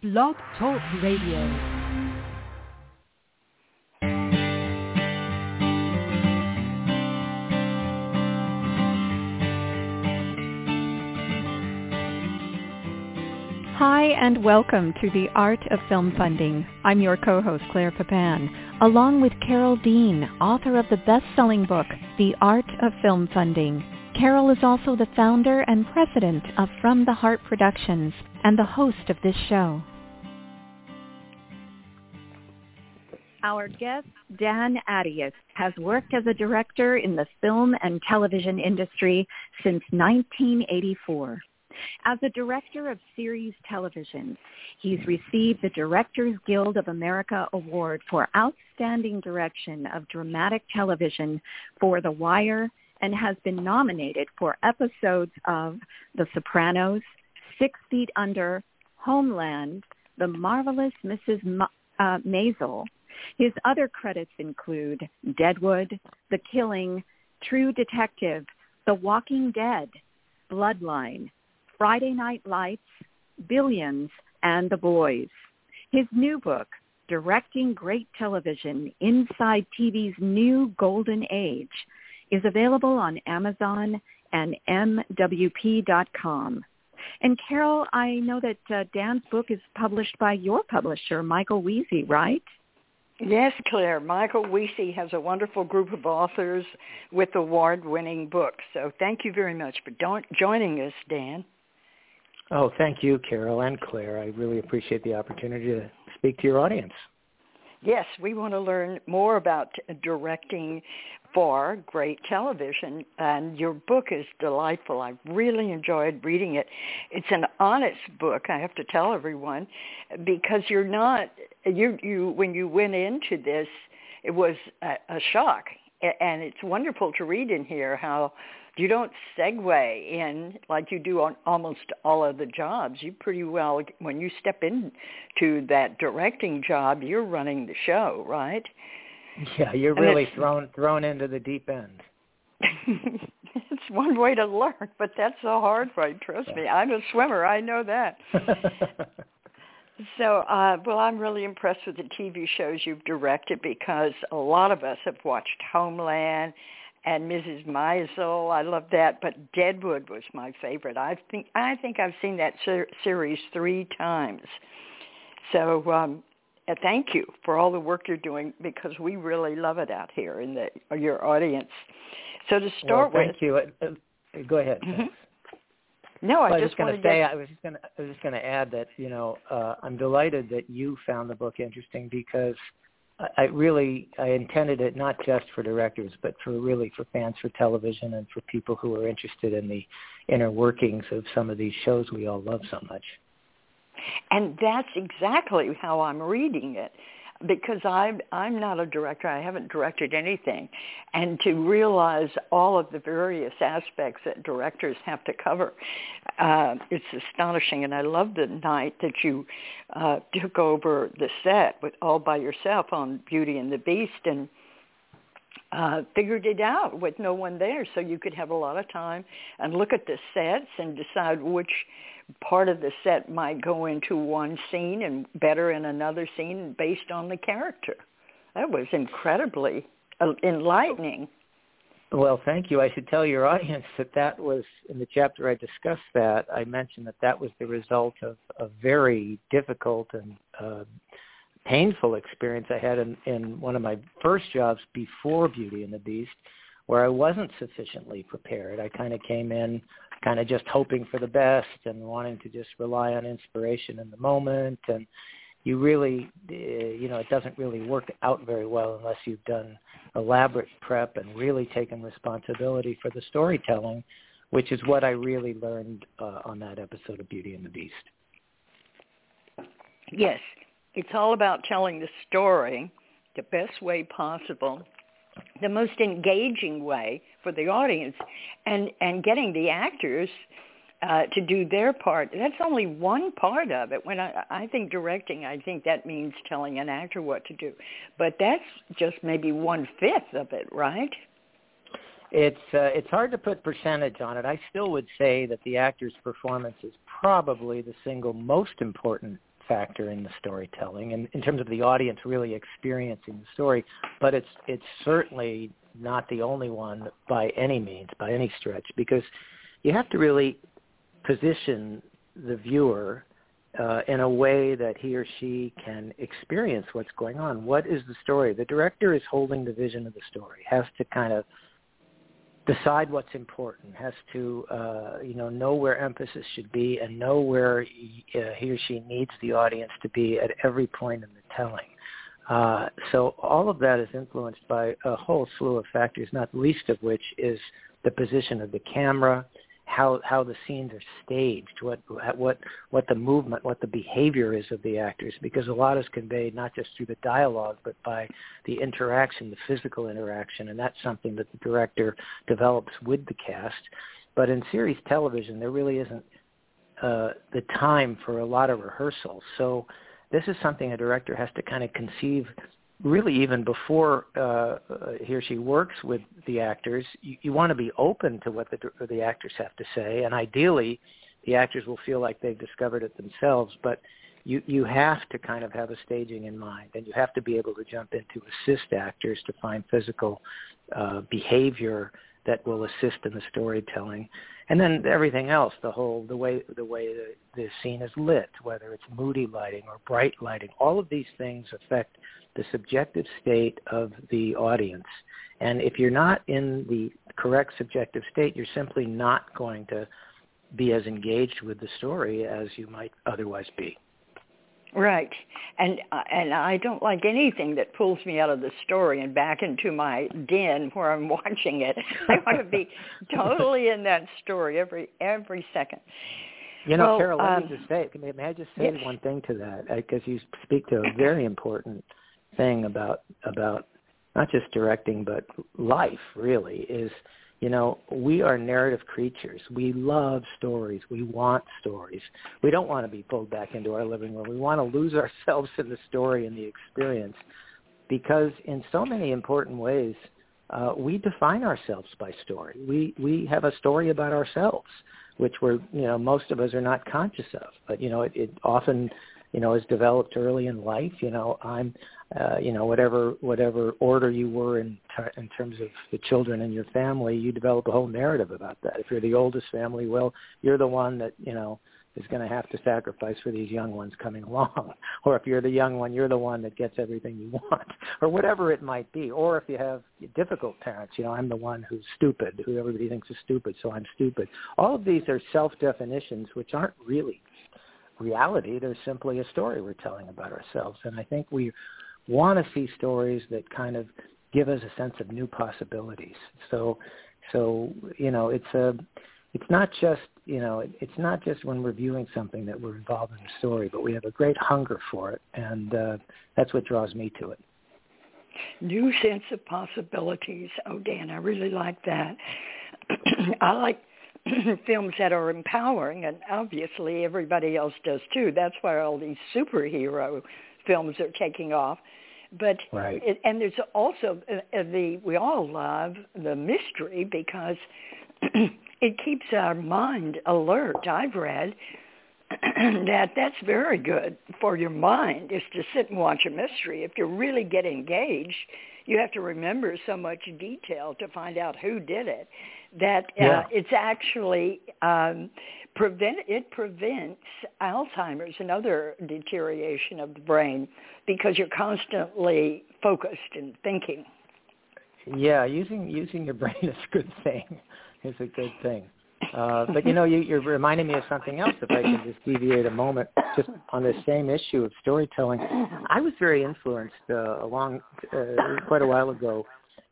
Blog Talk Radio. Hi, and welcome to The Art of Film Funding. I'm your co-host, Claire Papan, along with Carole Dean, author of the best-selling book, The Art of Film Funding. Carole is also the founder and president of From the Heart Productions and the host of this show. Our guest, Dan Attias, has worked as a director in the film and television industry since 1984. As a director of series television, he's received the Directors Guild of America Award for Outstanding Direction of Dramatic Television for The Wire and has been nominated for episodes of The Sopranos, Six Feet Under, Homeland, The Marvelous Mrs. Ma- uh, Maisel. His other credits include Deadwood, The Killing, True Detective, The Walking Dead, Bloodline, Friday Night Lights, Billions, and The Boys. His new book, Directing Great Television Inside TV's New Golden Age, is available on Amazon and MWP.com. And Carole, I know that uh, Dan's book is published by your publisher, Michael Wiese, right? Yes, Claire. Michael Wiese has a wonderful group of authors with award-winning books. So thank you very much for joining us, Dan. Oh, thank you, Carole and Claire. I really appreciate the opportunity to speak to your audience. Yes, we want to learn more about directing for great television, and your book is delightful. I really enjoyed reading it. It's an honest book, I have to tell everyone, because you're not you you when you went into this, it was a, a shock, and it's wonderful to read in here how you don't segue in like you do on almost all of the jobs. You pretty well, when you step into that directing job, you're running the show, right? Yeah, you're and really thrown thrown into the deep end. it's one way to learn, but that's a hard way. Trust me, I'm a swimmer. I know that. so, uh, well, I'm really impressed with the TV shows you've directed because a lot of us have watched Homeland and Mrs. Maisel. I love that, but Deadwood was my favorite. I think I think I've seen that ser- series three times. So um, thank you for all the work you're doing because we really love it out here in the your audience. So to start well, thank with, you. Uh, uh, go ahead. Mm-hmm. No, I, well, I just was going to say. Get... I was just going to. I was just going to add that you know uh, I'm delighted that you found the book interesting because I, I really I intended it not just for directors but for really for fans for television and for people who are interested in the inner workings of some of these shows we all love so much. And that's exactly how I'm reading it because I'm I'm not a director. I haven't directed anything, and to realize all of the various aspects that directors have to cover, uh, it's astonishing. And I love the night that you uh, took over the set with all by yourself on Beauty and the Beast and uh, figured it out with no one there, so you could have a lot of time and look at the sets and decide which part of the set might go into one scene and better in another scene based on the character. That was incredibly uh, enlightening. Well, thank you. I should tell your audience that that was in the chapter I discussed that. I mentioned that that was the result of a very difficult and uh, painful experience I had in, in one of my first jobs before Beauty and the Beast, where I wasn't sufficiently prepared. I kind of came in kind of just hoping for the best and wanting to just rely on inspiration in the moment and you really uh, you know it doesn't really work out very well unless you've done elaborate prep and really taken responsibility for the storytelling which is what I really learned uh, on that episode of Beauty and the Beast. Yes, it's all about telling the story the best way possible the most engaging way for the audience and and getting the actors uh, to do their part. That's only one part of it. When I, I think directing, I think that means telling an actor what to do, but that's just maybe one fifth of it, right? It's uh, it's hard to put percentage on it. I still would say that the actor's performance is probably the single most important factor in the storytelling, and in terms of the audience really experiencing the story. But it's it's certainly not the only one by any means, by any stretch, because you have to really position the viewer uh, in a way that he or she can experience what's going on. What is the story? The director is holding the vision of the story, has to kind of decide what's important, has to uh, you know know where emphasis should be, and know where he, uh, he or she needs the audience to be at every point in the telling. Uh, so all of that is influenced by a whole slew of factors, not least of which is the position of the camera, how how the scenes are staged, what what what the movement, what the behavior is of the actors, because a lot is conveyed not just through the dialogue, but by the interaction, the physical interaction, and that's something that the director develops with the cast. But in series television, there really isn't uh, the time for a lot of rehearsal, so this is something a director has to kind of conceive really even before uh, he or she works with the actors, you, you want to be open to what the, the actors have to say, and ideally, the actors will feel like they've discovered it themselves. But you you have to kind of have a staging in mind, and you have to be able to jump in to assist actors to find physical uh, behavior that will assist in the storytelling and then everything else the whole the way the way the, the scene is lit whether it's moody lighting or bright lighting all of these things affect the subjective state of the audience and if you're not in the correct subjective state you're simply not going to be as engaged with the story as you might otherwise be Right, and uh, and I don't like anything that pulls me out of the story and back into my den where I'm watching it. I want to be totally in that story every every second. You know, well, Carole, let um, me just say, may, may I just say yes. one thing to that? Because you speak to a very important thing about about not just directing but life. Really, is you know, we are narrative creatures. We love stories. We want stories. We don't want to be pulled back into our living room. We want to lose ourselves in the story and the experience because in so many important ways, uh, we define ourselves by story. We we have a story about ourselves, which we're you know most of us are not conscious of. But you know it, it often you know is developed early in life. You know I'm uh, you know whatever whatever order you were in ter- in terms of the children in your family, you develop a whole narrative about that. If you're the oldest family, well, you're the one that you know is going to have to sacrifice for these young ones coming along. Or if you're the young one, you're the one that gets everything you want, or whatever it might be. Or if you have difficult parents, you know, I'm the one who's stupid, who everybody thinks is stupid, so I'm stupid. All of these are self-definitions which aren't really reality. They're simply a story we're telling about ourselves. And I think we want to see stories that kind of give us a sense of new possibilities. So, so you know, it's a, it's not just you know, it, it's not just when we're viewing something that we're involved in the story, but we have a great hunger for it, and uh, that's what draws me to it. New sense of possibilities. Oh, Dan, I really like that. I like films that are empowering, and obviously everybody else does too. That's why all these superhero films are taking off. But right. it, and there's also uh, the we all love the mystery because it keeps our mind alert. I've read that that's very good for your mind is to sit and watch a mystery. If you really get engaged, you have to remember so much detail to find out who did it that uh, Yeah. it's actually um, prevent it prevents Alzheimer's and other deterioration of the brain because you're constantly focused and thinking. Yeah, using using your brain is a good thing. It's a good thing. Uh, but you know, you, you're reminding me of something else. If I can just deviate a moment, just on the same issue of storytelling, I was very influenced uh, along uh, quite a while ago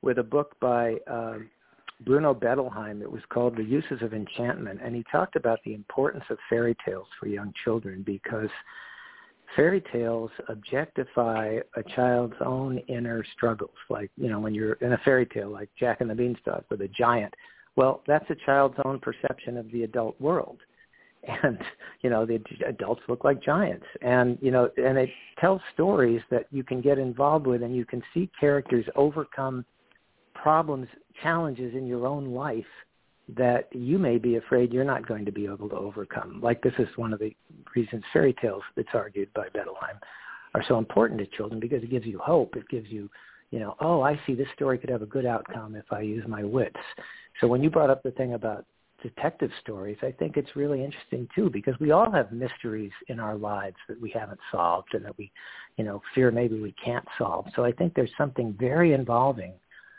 with a book by um, Bruno Bettelheim. It was called The Uses of Enchantment, and he talked about the importance of fairy tales for young children because fairy tales objectify a child's own inner struggles. Like you know, when you're in a fairy tale, like Jack and the Beanstalk with a giant. Well, that's a child's own perception of the adult world. And, you know, the adults look like giants. And, you know, and it tells stories that you can get involved with and you can see characters overcome problems, challenges in your own life that you may be afraid you're not going to be able to overcome. Like this is one of the reasons fairy tales, it's argued by Bettelheim, are so important to children because it gives you hope. It gives you, you know, oh, I see this story could have a good outcome if I use my wits. So when you brought up the thing about detective stories, I think it's really interesting too because we all have mysteries in our lives that we haven't solved and that we, you know, fear maybe we can't solve. So I think there's something very involving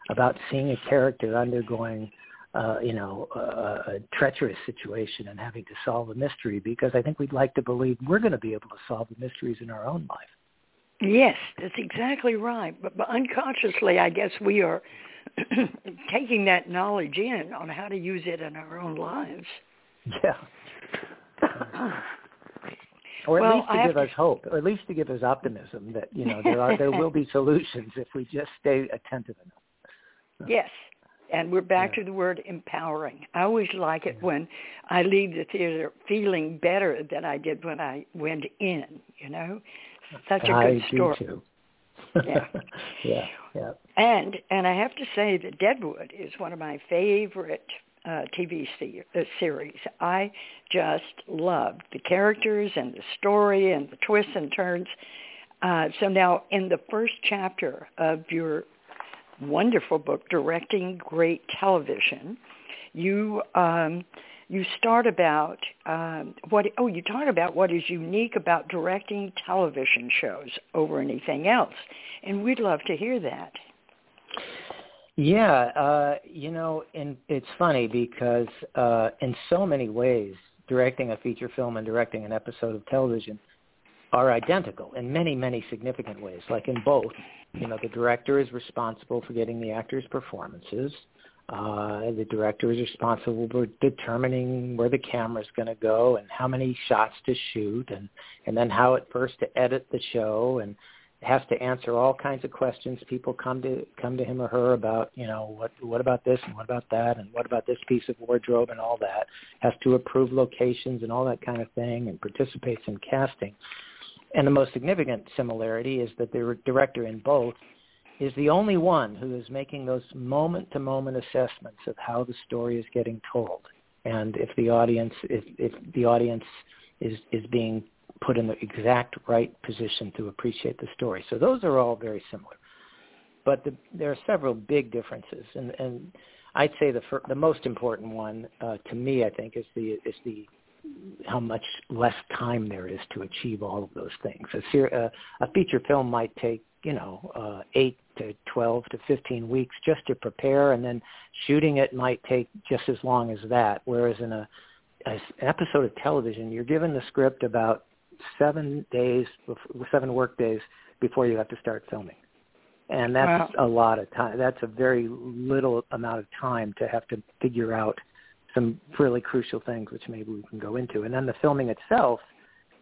about seeing a character undergoing uh, you know, a, a treacherous situation and having to solve a mystery because I think we'd like to believe we're going to be able to solve the mysteries in our own life. Yes, that's exactly right. But, but unconsciously, I guess we are taking that knowledge in on how to use it in our own lives. Yeah. or at well, least to give to... us hope, or at least to give us optimism that you know there are there will be solutions if we just stay attentive enough. Yes, and we're back yeah. to the word empowering. I always like it when I leave the theater feeling better than I did when I went in. You know, such a I good story. Do too. yeah, yeah, yeah. And and I have to say that Deadwood is one of my favorite uh, TV se- uh, series. I just loved the characters and the story and the twists and turns. Uh, so now, in the first chapter of your wonderful book, Directing Great Television, you um, you start about um, what oh you talk about what is unique about directing television shows over anything else, and we'd love to hear that. Yeah, uh, you know, and it's funny because uh, in so many ways, directing a feature film and directing an episode of television are identical in many, many significant ways. Like in both, you know, the director is responsible for getting the actors' performances. Uh, the director is responsible for determining where the camera is going to go and how many shots to shoot, and and then how at first to edit the show, and has to answer all kinds of questions. People come to come to him or her about, you know, what what about this and what about that and what about this piece of wardrobe and all that. Has to approve locations and all that kind of thing, and participates in casting. And the most significant similarity is that the director in both is the only one who is making those moment-to-moment assessments of how the story is getting told, and if the audience if, if the audience is is being put in the exact right position to appreciate the story. So those are all very similar, but the, there are several big differences, and and I'd say the the most important one uh, to me, I think, is the is the how much less time there is to achieve all of those things. A, ser- uh, a feature film might take, you know, uh, eight to 12 to 15 weeks just to prepare, and then shooting it might take just as long as that. Whereas in a, a an episode of television, you're given the script about seven days, seven work days before you have to start filming. And that's wow. a lot of time. That's a very little amount of time to have to figure out some really crucial things, which maybe we can go into. And then the filming itself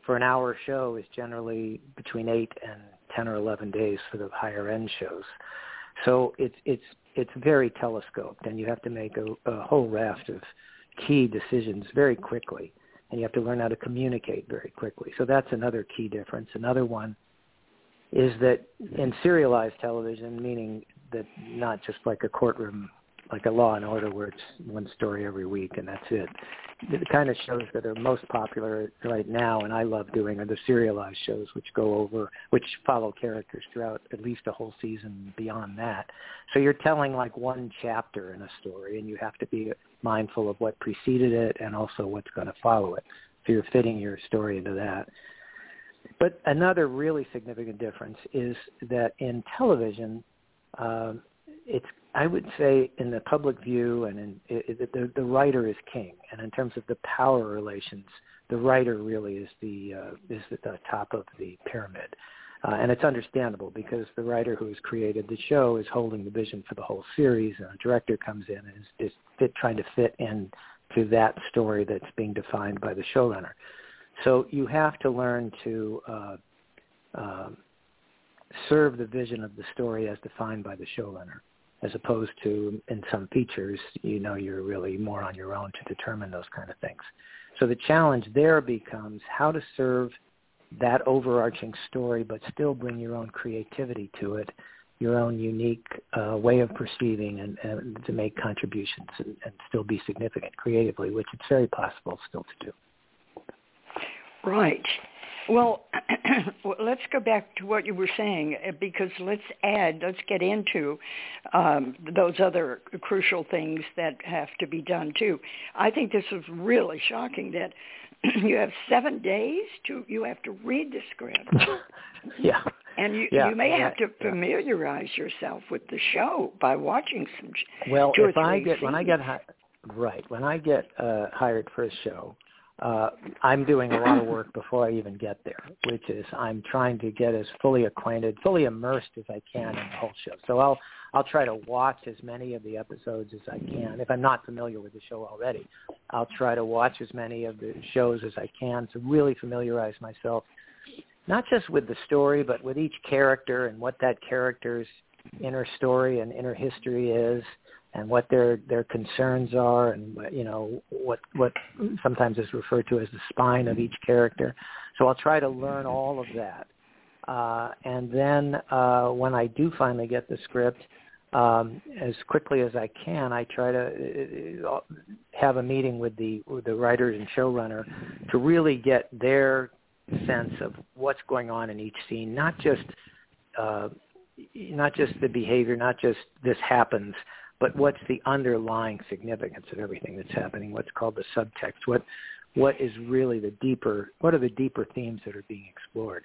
for an hour show is generally between eight and ten or eleven days for the higher end shows. So it's it's it's very telescoped, and you have to make a, a whole raft of key decisions very quickly, and you have to learn how to communicate very quickly. So that's another key difference. Another one is that in serialized television, meaning that not just like a courtroom like a Law and Order where it's one story every week and that's it. The kind of shows that are most popular right now, and I love doing, are the serialized shows, which go over, which follow characters throughout at least a whole season beyond that. So you're telling like one chapter in a story, and you have to be mindful of what preceded it and also what's going to follow it. So you're fitting your story into that. But another really significant difference is that in television, um, it's I would say in the public view and in it, it, the the writer is king, and in terms of the power relations, the writer really is the uh, is at the top of the pyramid. Uh, and it's understandable because the writer who has created the show is holding the vision for the whole series, and a director comes in and is, fit, trying to fit in to that story that's being defined by the showrunner. So you have to learn to uh, uh, serve the vision of the story as defined by the showrunner as opposed to in some features, you know, you're really more on your own to determine those kind of things. So the challenge there becomes how to serve that overarching story, but still bring your own creativity to it your own unique uh, way of perceiving and, and to make contributions and, and still be significant creatively, which it's very possible still to do. Right. Well, let's go back to what you were saying uh, because let's add, let's get into um, those other crucial things that have to be done too. I think this is really shocking that you have seven days to you have to read the script. yeah. And you yeah, you may yeah, have to familiarize yeah. yourself with the show by watching some. Well, if I get scenes. when I get hi- right when I get uh, hired for a show, uh, I'm doing a lot of work before I even get there, which is I'm trying to get as fully acquainted, fully immersed as I can in the whole show. So I'll I'll try to watch as many of the episodes as I can. If I'm not familiar with the show already, I'll try to watch as many of the shows as I can to really familiarize myself, not just with the story, but with each character and what that character's inner story and inner history is and what their their concerns are and you know what what sometimes is referred to as the spine of each character. So i'll try to learn all of that. Uh, and then uh, when i do finally get the script um, as quickly as i can i try to uh, have a meeting with the with the writers and showrunner to really get their sense of what's going on in each scene not just uh, not just the behavior not just this happens but what's the underlying significance of everything that's happening? What's called the subtext? What what is really the deeper? What are the deeper themes that are being explored?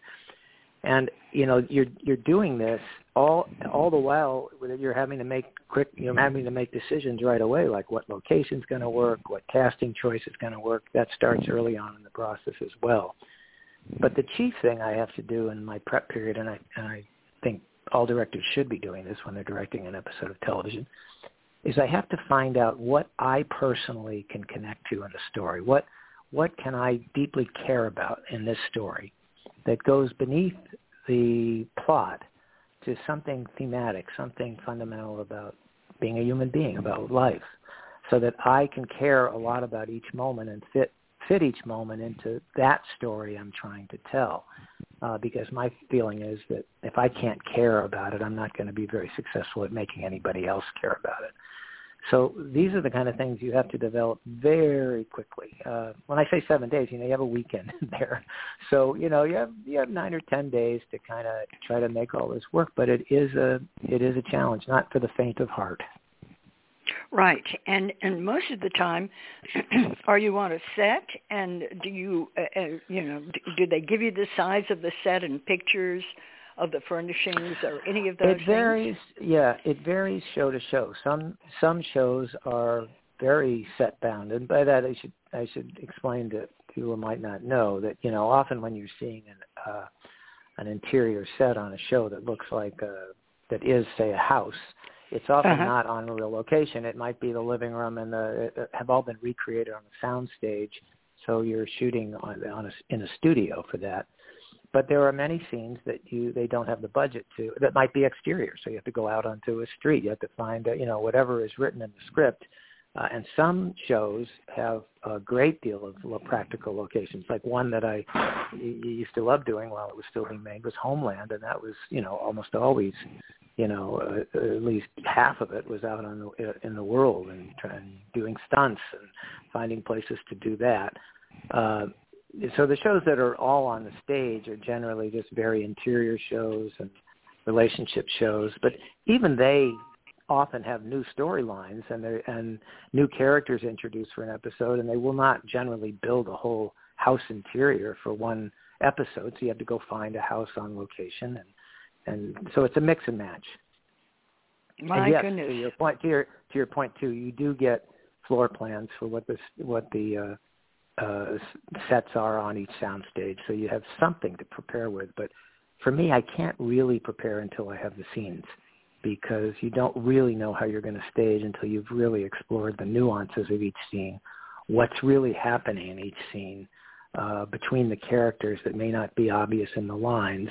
And you know, you're you're doing this all all the while you're having to make quick, you know, having to make decisions right away, like what location's going to work, what casting choice is going to work. That starts early on in the process as well. But the chief thing I have to do in my prep period, and I and I think all directors should be doing this when they're directing an episode of television, is I have to find out what I personally can connect to in the story. What what can I deeply care about in this story that goes beneath the plot to something thematic, something fundamental about being a human being, about life, so that I can care a lot about each moment and fit fit each moment into that story I'm trying to tell. Uh, because my feeling is that if I can't care about it, I'm not going to be very successful at making anybody else care about it. So these are the kind of things you have to develop very quickly. Uh, when I say seven days, you know, you have a weekend there. So, you know, you have you have nine or ten days to kind of try to make all this work, but it is a it is a challenge, not for the faint of heart. Right, and and most of the time, are you on a set, and do you uh, uh, you know do, do they give you the size of the set and pictures of the furnishings or any of those? It varies. Things? Yeah, it varies show to show. Some some shows are very set bound, and by that I should I should explain to people who might not know that you know often when you're seeing an uh, an interior set on a show that looks like a, that is say a house it's often uh-huh. not on a real location. It might be the living room and the uh, have all been recreated on a sound stage. So you're shooting on, on a, in a studio for that. But there are many scenes that you they don't have the budget to that might be exterior. So you have to go out onto a street. You have to find uh, you know whatever is written in the script. Uh, and some shows have a great deal of practical locations. Like one that I used to love doing while it was still being made was Homeland, and that was you know almost always you know, uh, at least half of it was out on the, uh, in the world and, and doing stunts and finding places to do that. Uh, so the shows that are all on the stage are generally just very interior shows and relationship shows, but even they often have new storylines and and new characters introduced for an episode, and they will not generally build a whole house interior for one episode. So you have to go find a house on location and and so it's a mix and match. My and yes, goodness. To your point, to your to your point too, you do get floor plans for what the what the uh, uh, sets are on each soundstage, so you have something to prepare with. But for me, I can't really prepare until I have the scenes because you don't really know how you're going to stage until you've really explored the nuances of each scene, what's really happening in each scene, uh, between the characters that may not be obvious in the lines.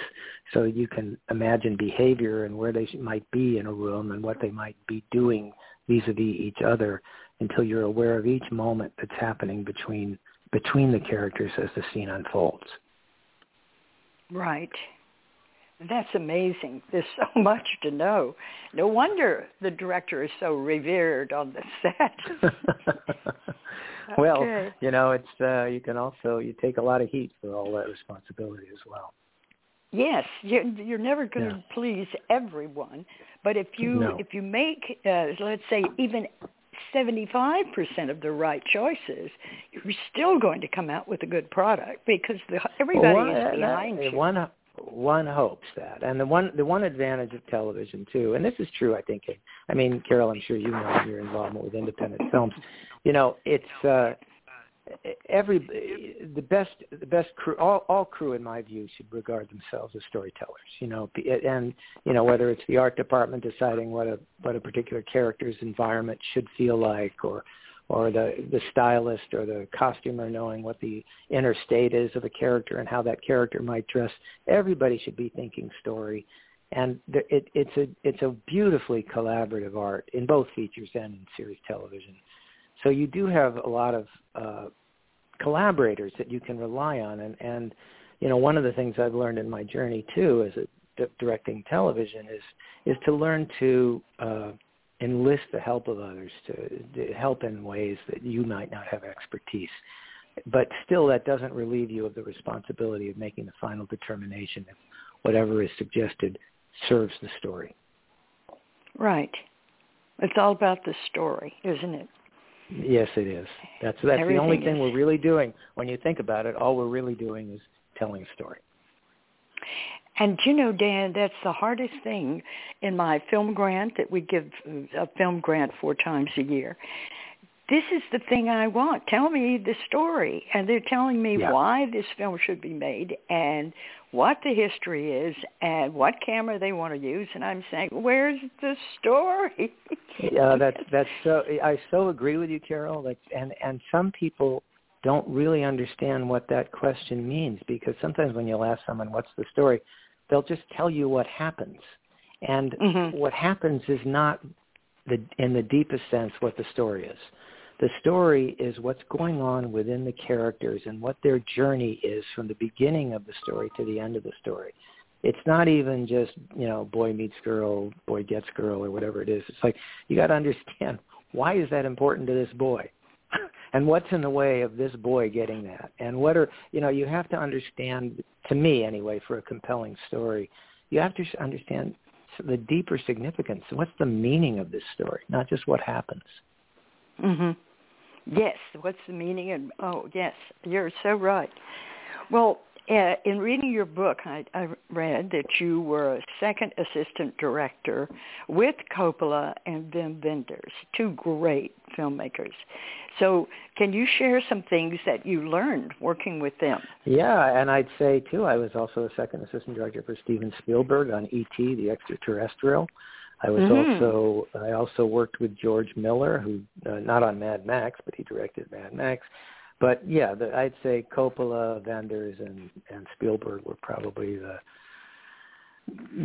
So you can imagine behavior and where they might be in a room and what they might be doing vis-a-vis each other until you're aware of each moment that's happening between between the characters as the scene unfolds. Right. That's amazing. There's so much to know. No wonder the director is so revered on the set. well, okay. you know, it's uh, you can also you take a lot of heat for all that responsibility as well. Yes, you're, you're never going to Yeah. please everyone, but if you No. if you make uh, let's say even 75% of the right choices, you're still going to come out with a good product because the, everybody Well, is behind that- you. One one hopes that, and the one the one advantage of television too, and this is true, I think. I mean, Carole, I'm sure you know your involvement with independent films. You know, it's uh, every the best the best crew all all crew in my view should regard themselves as storytellers you know and you know whether it's the art department deciding what a what a particular character's environment should feel like or or the the stylist or the costumer knowing what the inner state is of a character and how that character might dress everybody should be thinking story. And it it's a it's a beautifully collaborative art in both features and in series television. So you do have a lot of uh, collaborators that you can rely on, and and you know one of the things I've learned in my journey too, as a directing television, is is to learn to uh, enlist the help of others to, to help in ways that you might not have expertise. But still, that doesn't relieve you of the responsibility of making the final determination if whatever is suggested serves the story. Right. It's all about the story, isn't it? Yes, it is. That's that's the only thing is. we're really doing. When you think about it, all we're really doing is telling a story. And you know, Dan, that's the hardest thing in my film grant that we give uh, a film grant four times a year. This is the thing I want. Tell me the story. And they're telling me Yeah. why this film should be made and what the history is and what camera they want to use. And I'm saying, where's the story? Yeah, that's that's so. I so agree with you, Carole. Like, and and some people don't really understand what that question means because sometimes when you'll ask someone, "What's the story?" They'll just tell you what happens, and Mhm. what happens is not the in the deepest sense what the story is. The story is what's going on within the characters and what their journey is from the beginning of the story to the end of the story. It's not even just, you know, boy meets girl, boy gets girl or whatever it is. It's like you got to understand why is that important to this boy? And what's in the way of this boy getting that? And what are, you know, you have to understand to me anyway for a compelling story, you have to understand the deeper significance. What's the meaning of this story, not just what happens. Mhm. Yes. What's the meaning? And oh, yes, you're so right. Well, in reading your book, I, I read that you were a second assistant director with Coppola and Wim Wenders, two great filmmakers. So, can you share some things that you learned working with them? Yeah, and I'd say too, I was also a second assistant director for Steven Spielberg on E.T. the Extraterrestrial. I was Mhm. also I also worked with George Miller, who uh, not on Mad Max, but he directed Mad Max. But yeah, the, I'd say Coppola, Wenders, and and Spielberg were probably the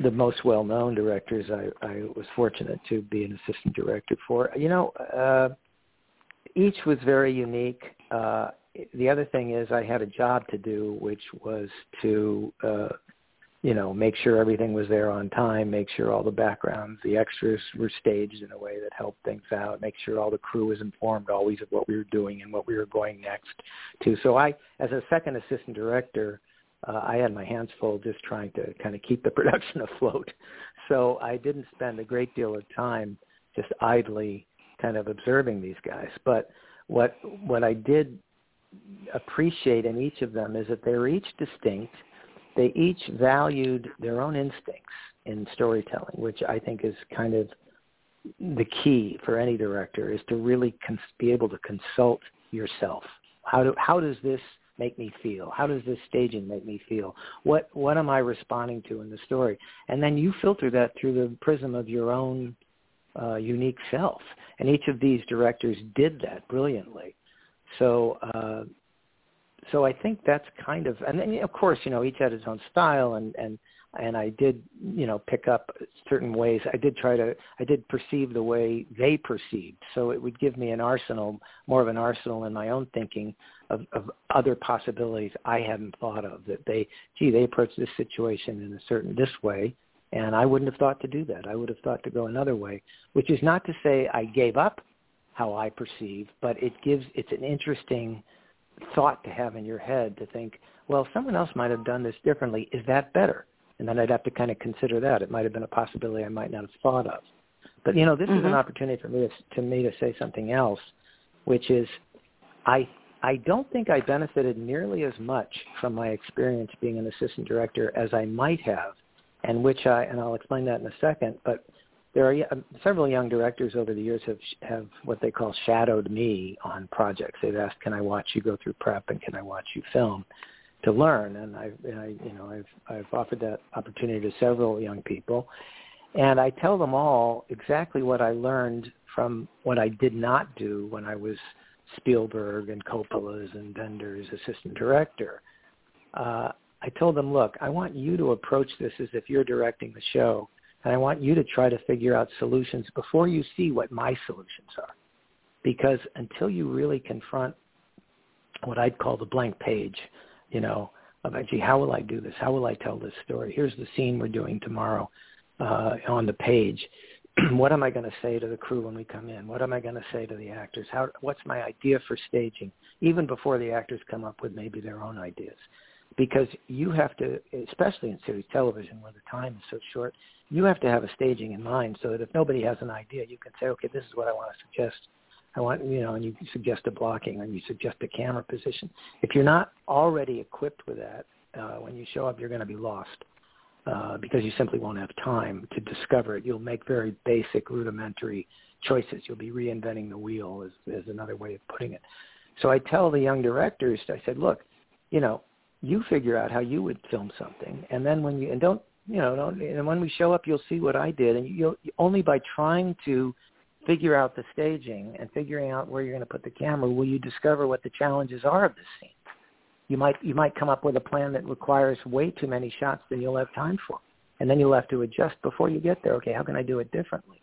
the most well-known directors I, I was fortunate to be an assistant director for. You know, uh, each was very unique. Uh, the other thing is I had a job to do, which was to, uh, you know, make sure everything was there on time, make sure all the backgrounds, the extras were staged in a way that helped things out, make sure all the crew was informed always of what we were doing and what we were going next to. So I, as a second assistant director, uh, I had my hands full just trying to kind of keep the production afloat. So I didn't spend a great deal of time just idly kind of observing these guys. But what what I did appreciate in each of them is that they were each distinct. They each valued their own instincts in storytelling, which I think is kind of the key for any director is to really cons- be able to consult yourself. How do how does this make me feel? How does this staging make me feel? What what am I responding to in the story? And then you filter that through the prism of your own uh, unique self. And each of these directors did that brilliantly. So uh, so I think that's kind of, and then of course, you know, each had its own style, and and and I did, you know, pick up certain ways. I did try to, I did perceive the way they perceived, so it would give me an arsenal, more of an arsenal in my own thinking of, of other possibilities I hadn't thought of. That they, gee, they approached this situation in a certain this way, and I wouldn't have thought to do that. I would have thought to go another way, which is not to say I gave up how I perceive, but it gives, it's an interesting thought to have in your head to think, well, someone else might have done this differently. Is that better? And then I'd have to kind of consider that. It might have been a possibility I might not have thought of. But you know, this mm-hmm. is an mm-hmm. opportunity for me to, to me to say something else, which is, I I don't think I benefited nearly as much from my experience being an assistant director as I might have, and which I and I'll explain that in a second. But there are uh, several young directors over the years have have what they call shadowed me on projects. They've asked, "Can I watch you go through prep and can I watch you film?" to learn, and I, I you know I've I've offered that opportunity to several young people, and I tell them all exactly what I learned from what I did not do when I was Spielberg and Coppola's and Wenders' assistant director. Uh, I told them, look, I want you to approach this as if you're directing the show and I want you to try to figure out solutions before you see what my solutions are. Because until you really confront what I'd call the blank page, you know, about, gee, how will I do this? How will I tell this story? Here's the scene we're doing tomorrow uh, on the page. what am I going to say to the crew when we come in? What am I going to say to the actors? How, what's my idea for staging? Even before the actors come up with maybe their own ideas because you have to, especially in series television where the time is so short, you have to have a staging in mind so that if nobody has an idea, you can say, okay, this is what I want to suggest. I want, you know, and you suggest a blocking and you suggest a camera position. If you're not already equipped with that, uh, when you show up, you're going to be lost uh, because you simply won't have time to discover it. You'll make very basic, rudimentary choices. You'll be reinventing the wheel, is, is another way of putting it. So I tell the young directors, I said, look, you know, you figure out how you would film something, and then when you and don't you know don't and when we show up, you'll see what I did, and you'll only by trying to figure out the staging and figuring out where you're going to put the camera will you discover what the challenges are of the scene. You might you might come up with a plan that requires way too many shots than you'll have time for, and then you'll have to adjust before you get there. Okay, how can I do it differently?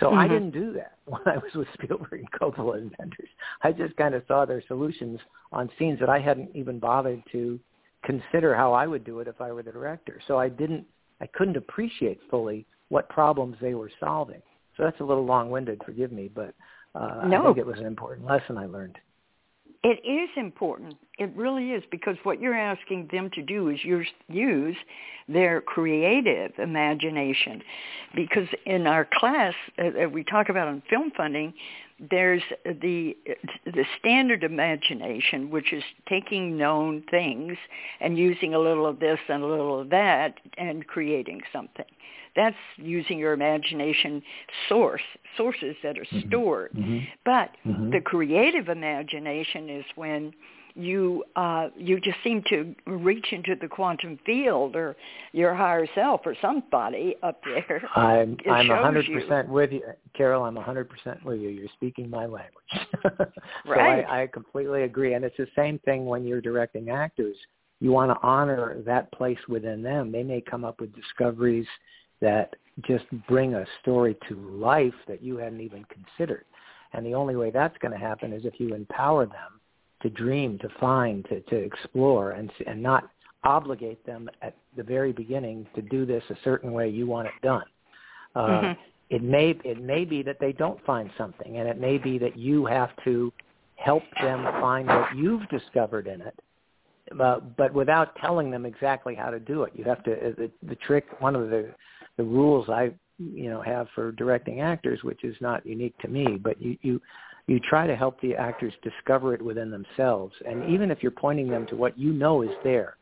So mm-hmm. I didn't do that when I was with Spielberg and Coppola and. I just kind of saw their solutions on scenes that I hadn't even bothered to consider how I would do it if I were the director. So I didn't, I couldn't appreciate fully what problems they were solving. So that's a little long-winded, forgive me, but uh, no. I think it was an important lesson I learned. It is important. It really is because what you're asking them to do is use, their creative imagination. Because in our class, uh, we talk about on film funding, there's the the standard imagination, which is taking known things and using a little of this and a little of that and creating something. That's using your imagination source, sources that are mm-hmm. stored. Mm-hmm. But mm-hmm. the creative imagination is when you uh, you just seem to reach into the quantum field or your higher self or somebody up there. I'm I'm a hundred percent with you, Carole. I'm a hundred percent with you. You're speaking my language. so right. I, I completely agree, and it's the same thing when you're directing actors. You want to honor that place within them. They may come up with discoveries that just bring a story to life that you hadn't even considered. And the only way that's going to happen is if you empower them to dream, to find, to, to explore, and, and not obligate them at the very beginning to do this a certain way you want it done. Uh, mm-hmm. It may it may be that they don't find something, and it may be that you have to help them find what you've discovered in it, uh, but without telling them exactly how to do it. You have to. Uh, the, the trick. One of the the rules I you know have for directing actors, which is not unique to me, but you you you try to help the actors discover it within themselves. And even if you're pointing them to what you know is there,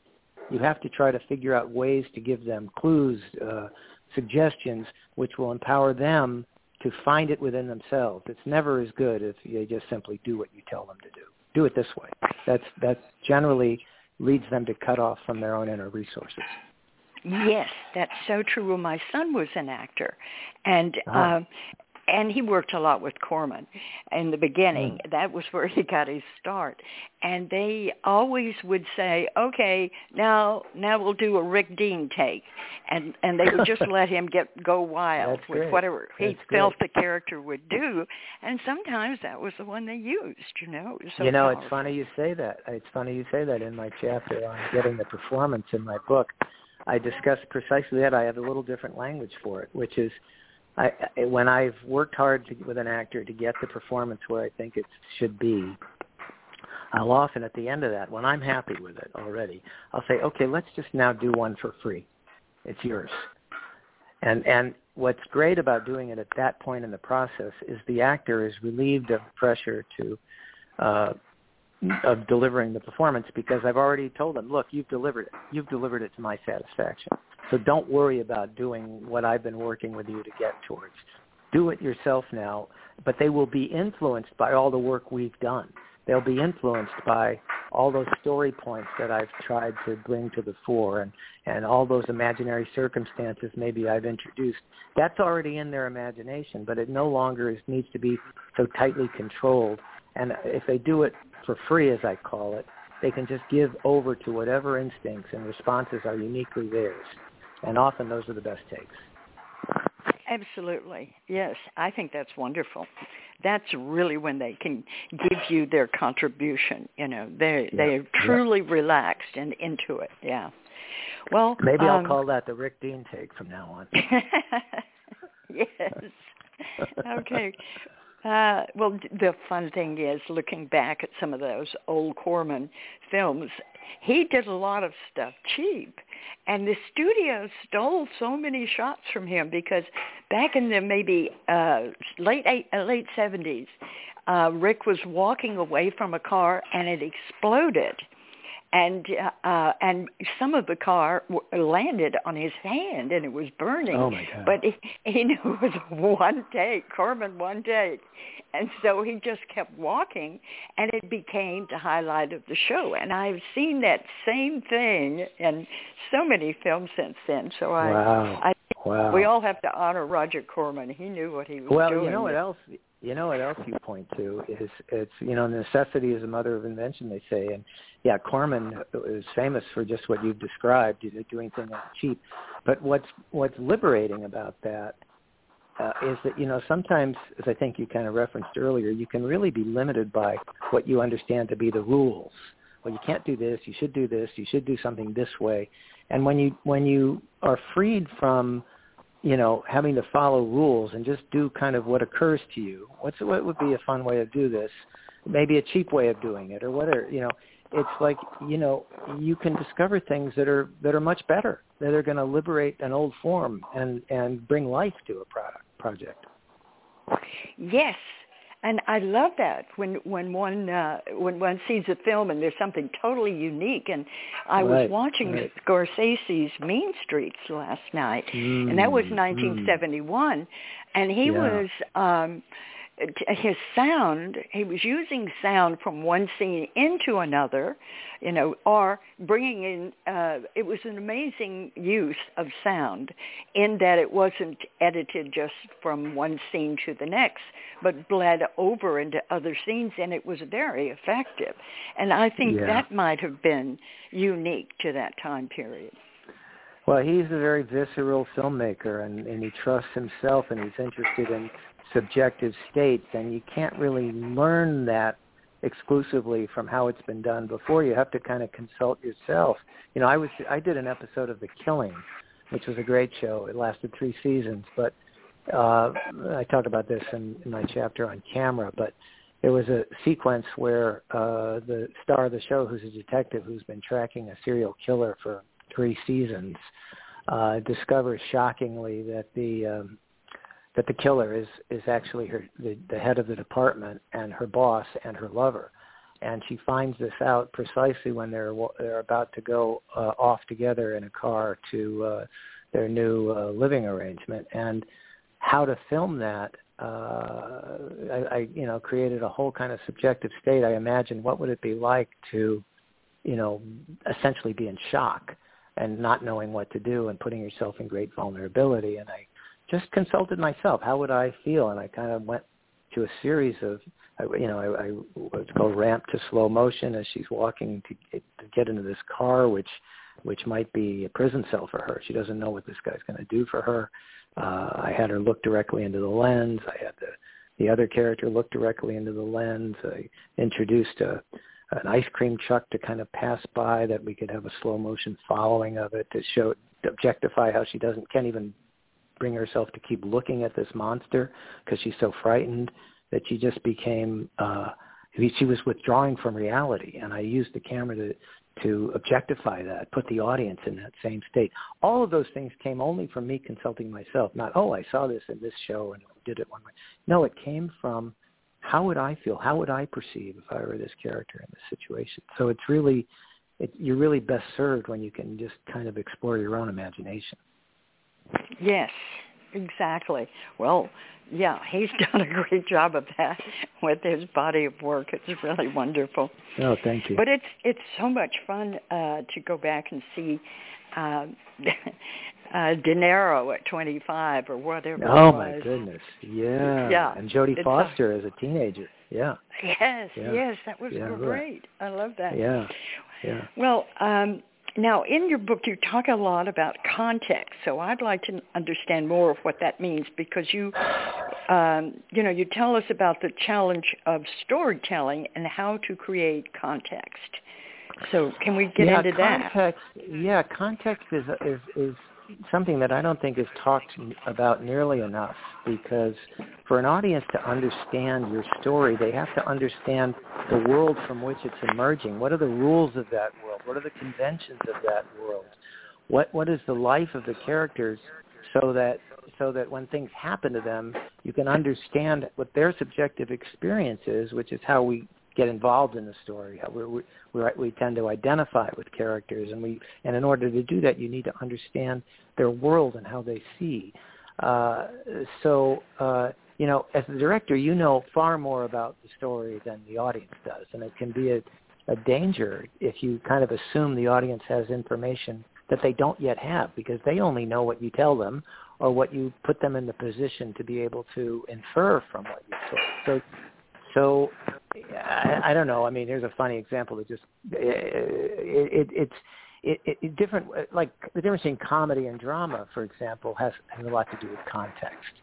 you have to try to figure out ways to give them clues, uh, suggestions, which will empower them to find it within themselves. It's never as good if they just simply do what you tell them to do. Do it this way. That's that generally leads them to cut off from their own inner resources. Yes, that's so true. Well, my son was an actor, and uh, and he worked a lot with Corman in the beginning. Mm. That was where he got his start. And they always would say, "Okay, now now we'll do a Rick Dean take," and and they would just let him get go wild That's with great. whatever That's he felt the character would do. And sometimes that was the one they used. You know, so you know, powerful. it's funny you say that. It's funny you say that. In my chapter on getting the performance in my book, I discuss precisely that. I have a little different language for it, which is I, when I've worked hard to, with an actor to get the performance where I think it should be, I'll often at the end of that, when I'm happy with it already, I'll say, okay, let's just now do one for free. It's yours. And and what's great about doing it at that point in the process is the actor is relieved of pressure to uh, of delivering the performance because I've already told them, look, you've delivered it. You've delivered it to my satisfaction. So don't worry about doing what I've been working with you to get towards. Do it yourself now, but they will be influenced by all the work we've done. They'll be influenced by all those story points that I've tried to bring to the fore and, and all those imaginary circumstances maybe I've introduced. That's already in their imagination, but it no longer is, needs to be so tightly controlled. And if they do it for free, as I call it, they can just give over to whatever instincts and responses are uniquely theirs and often those are the best takes. Absolutely. Yes, I think that's wonderful. That's really when they can give you their contribution, you know. They Yeah, they're yeah. truly relaxed and into it. Yeah. Well, Maybe um, I'll call that the Rick Dean take from now on. yes. okay. Uh, well, the fun thing is looking back at some of those old Corman films, he did a lot of stuff cheap. And the studio stole so many shots from him because back in the maybe uh, late eight, uh, late 70s, uh, Rick was walking away from a car and it exploded and uh, uh, and some of the car w- landed on his hand and it was burning. Oh, my God. But he, he knew it was one take, Corman one take, and so he just kept walking, and it became the highlight of the show. And I've seen that same thing in so many films since then. So I, Wow. I Wow. we all have to honor Roger Corman. He knew what he was well, doing. you know what else? You know what else you point to is it's you know necessity is the mother of invention. They say, and yeah, Corman is famous for just what you've described, you know, doing things cheap. But what's what's liberating about that uh, is that you know sometimes, as I think you kind of referenced earlier, you can really be limited by what you understand to be the rules. Well, you can't do this. You should do this. You should do something this way. And when you when you are freed from you know, having to follow rules and just do kind of what occurs to you. What's what would be a fun way to do this? Maybe a cheap way of doing it, or whatever. You know, it's like you know, you can discover things that are that are much better. That are going to liberate an old form and and bring life to a product project. Yes, and I love that when when one uh, when one sees a film and there's something totally unique. And I was watching right. Scorsese's Mean Streets last night, and that was Mm, 1971, and he Yeah. was. um his sound he was using sound from one scene into another you know or bringing in uh it was an amazing use of sound in that it wasn't edited just from one scene to the next but bled over into other scenes and it was very effective and i think Yeah. that might have been unique to that time period Well, he's a very visceral filmmaker, and, and he trusts himself, and he's interested in subjective states, and you can't really learn that exclusively from how it's been done before. You have to kind of consult yourself. You know, I was I did an episode of The Killing, which was a great show. It lasted three seasons, but uh, I talk about this in, in my chapter on camera. But there was a sequence where uh, the star of the show, who's a detective who's been tracking a serial killer for three seasons, uh, discovers shockingly that the um, that the killer is is actually her the, the head of the department and her boss and her lover, and she finds this out precisely when they're they're about to go uh, off together in a car to uh, their new uh, living arrangement and how to film that. Uh, I, I you know created a whole kind of subjective state. I imagined what would it be like to you know essentially be in shock and not knowing what to do and putting yourself in great vulnerability and I just consulted myself. How would I feel? And I kind of went to a series of, you know, I, I what's called ramp to slow motion as she's walking to get, to get into this car, which which might be a prison cell for her. She doesn't know what this guy's going to do for her. Uh, I had her look directly into the lens. I had the the other character look directly into the lens. I introduced a an ice cream truck to kind of pass by that we could have a slow motion following of it to show objectify how she doesn't can't even bring herself to keep looking at this monster because she's so frightened that she just became uh she was withdrawing from reality and I used the camera to to objectify that, put the audience in that same state. All of those things came only from me consulting myself, not, oh, I saw this in this show and did it one way. No, it came from how would I feel? How would I perceive if I were this character in this situation? So it's really, it, you're really best served when you can just kind of explore your own imagination. Yes, exactly. Well, yeah, he's done a great job of that with his body of work. It's really wonderful. Oh, thank you. But it's it's so much fun uh, to go back and see uh, uh, De Niro at 25 or whatever. Oh my goodness, yeah. Yeah. And Jodie It's a- Foster as a teenager. Yeah. Yes, Yeah. yes, that was Yeah, great. I love that. Yeah. Yeah. Well, um, now in your book you talk a lot about context, so I'd like to understand more of what that means because you, um, you know, you tell us about the challenge of storytelling and how to create context. So can we get yeah, into that? context, Yeah, context is is is something that I don't think is talked about nearly enough because for an audience to understand your story, they have to understand the world from which it's emerging. What are the rules of that world? What are the conventions of that world? What what is the life of the characters so that so that when things happen to them, you can understand what their subjective experience is, which is how we get involved in the story. We we, we tend to identify with characters, and we and in order to do that, you need to understand their world and how they see. Uh, so uh, you know, as the director, you know far more about the story than the audience does, and it can be a, a danger if you kind of assume the audience has information that they don't yet have because they only know what you tell them or what you put them in the position to be able to infer from what you told. So so I, I don't know. I mean, here's a funny example that just uh, it, it, it's it, it, different. Uh, like the difference between comedy and drama, for example, has, has a lot to do with context.